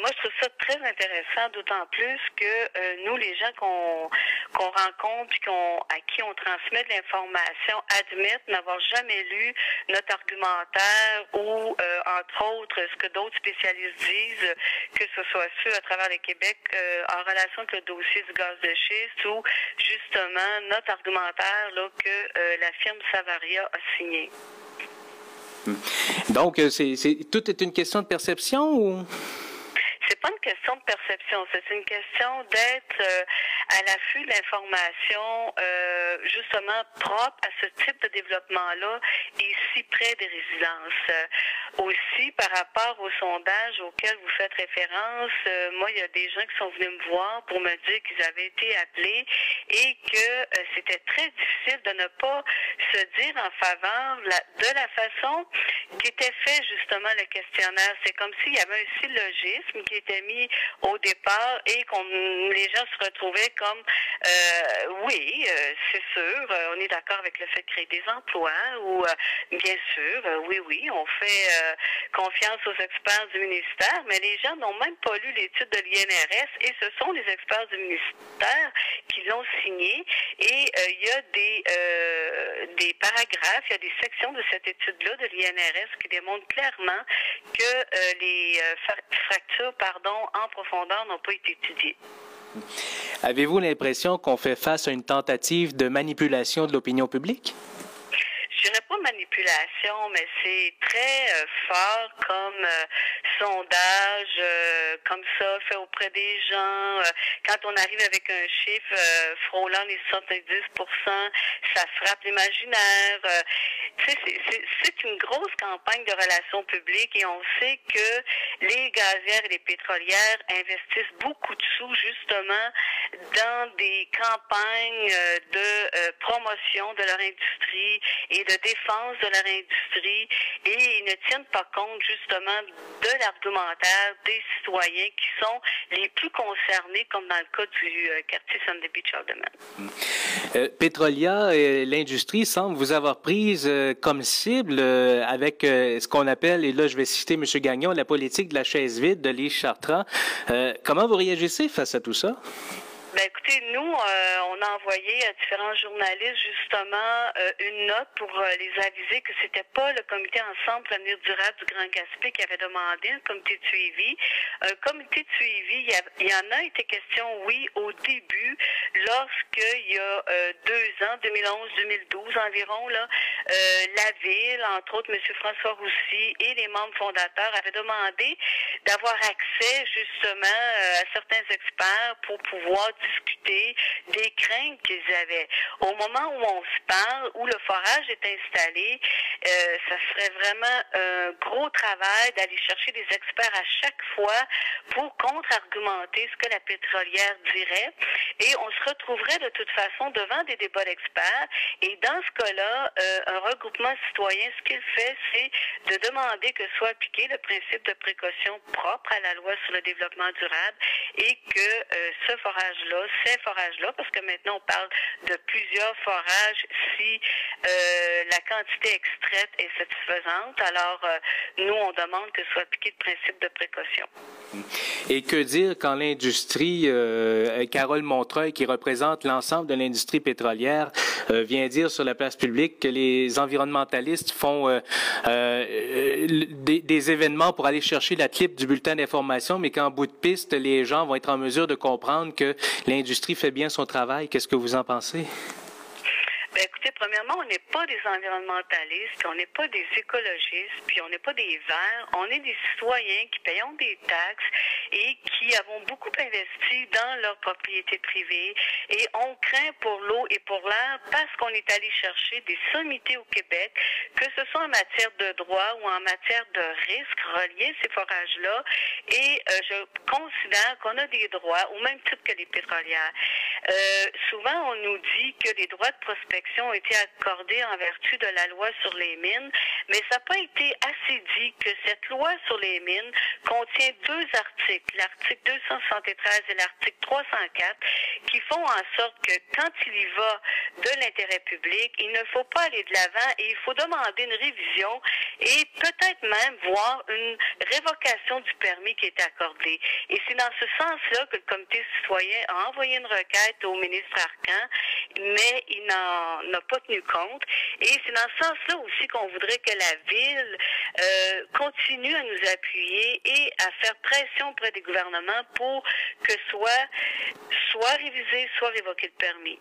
moi, je trouve ça très intéressant, d'autant plus que euh, nous, les gens qu'on rencontre qu'on à qui on transmet de l'information admettent n'avoir jamais lu notre argumentaire ou, euh, entre autres, ce que d'autres spécialistes disent, que ce soit ceux à travers le Québec euh, en relation avec le dossier du gaz de schiste ou justement notre argumentaire là, que la firme Savaria a signé. Donc, c'est, tout est une question de perception ou? Pas une question de perception, c'est une question d'être euh, à l'affût de l'information euh, justement propre à ce type de développement-là et si près des résidences. Euh, aussi, par rapport au sondage auquel vous faites référence, moi, il y a des gens qui sont venus me voir pour me dire qu'ils avaient été appelés et que c'était très difficile de ne pas se dire en faveur de la façon qu'était fait justement le questionnaire. C'est comme s'il y avait un syllogisme qui était mis au départ et qu'on les gens se retrouvaient comme euh, oui, euh, c'est sûr, euh, on est d'accord avec le fait de créer des emplois ou bien sûr, oui, oui, on fait confiance aux experts du ministère, mais les gens n'ont même pas lu l'étude de l'INRS et ce sont les experts du ministère qui l'ont signé et il y a des des paragraphes, il y a des sections de cette étude-là de l'INRS qui démontrent clairement que les fractures pardon, en profondeur n'ont pas été étudiées. Avez-vous l'impression qu'on fait face à une tentative de manipulation de l'opinion publique? je dirais pas manipulation, mais c'est très euh, fort comme euh, sondage, euh, comme ça, fait auprès des gens. quand on arrive avec un chiffre frôlant les 70% ça frappe l'imaginaire. C'est une grosse campagne de relations publiques et on sait que les gazières et les pétrolières investissent beaucoup de sous justement dans des campagnes de promotion de leur industrie et de défense de leur industrie et ils ne tiennent pas compte justement de l'argumentaire des citoyens qui sont les plus concernés, comme dans le cas du euh, quartier Sunday Beach Alderman. Euh, Petrolia et l'industrie semblent vous avoir prise euh, comme cible avec ce qu'on appelle, et là je vais citer M. Gagnon, la politique de la chaise vide de l'île Chartrand. comment vous réagissez face à tout ça? Nous, euh, on a envoyé à différents journalistes justement euh, une note pour euh, les aviser que c'était pas le comité ensemble l'avenir durable du Grand Gaspé qui avait demandé un comité de suivi. Un comité de suivi, il y, en a été question, oui, au début, lorsqu'il y a deux ans, 2011-2012 environ, là, la ville, entre autres M. François Roussy et les membres fondateurs avaient demandé d'avoir accès justement à certains experts pour pouvoir discuter des craintes qu'ils avaient. Au moment où on se parle, où le forage est installé, euh, ça serait vraiment un gros travail d'aller chercher des experts à chaque fois pour contre-argumenter ce que la pétrolière dirait. Et on se retrouverait de toute façon devant des débats d'experts. Et dans ce cas-là, euh, un regroupement citoyen, ce qu'il fait, c'est de demander que soit appliqué le principe de précaution propre à la loi sur le développement durable et que euh, ce forage-là, ces forages-là, parce que maintenant on parle de plusieurs forages si euh, la quantité extraite est satisfaisante. Alors, euh, nous, on demande que soit appliqué le principe de précaution. Et que dire quand l'industrie, euh, Carole Montreuil, qui représente l'ensemble de l'industrie pétrolière, vient dire sur la place publique que les environnementalistes font des, des, événements pour aller chercher la clip du bulletin d'information, mais qu'en bout de piste, les gens vont être en mesure de comprendre que l'industrie fait bien son travail. Qu'est-ce que vous en pensez? On n'est pas des environnementalistes, on n'est pas des écologistes, puis on n'est pas des verts. On est des citoyens qui payons des taxes et qui avons beaucoup investi dans leur propriété privée. Et on craint pour l'eau et pour l'air parce qu'on est allé chercher des sommités au Québec, que ce soit en matière de droit ou en matière de risques reliés à ces forages-là. Et euh, je considère qu'on a des droits au même titre que les pétrolières. Euh, souvent, on nous dit que les droits de prospection ont été accordés en vertu de la loi sur les mines, mais ça n'a pas été assez dit que cette loi sur les mines contient deux articles, l'article 273 et l'article 304, qui font en sorte que quand il y va de l'intérêt public, il ne faut pas aller de l'avant et il faut demander une révision et peut-être même voir une révocation du permis qui est accordé. Et c'est dans ce sens-là que le comité citoyen a envoyé une requête au ministre Arcan, mais il n'en a pas tenu compte. Et c'est dans ce sens-là aussi qu'on voudrait que la ville euh, continue à nous appuyer et à faire pression auprès des gouvernements pour que soit soit révisé, soit révoqué le permis.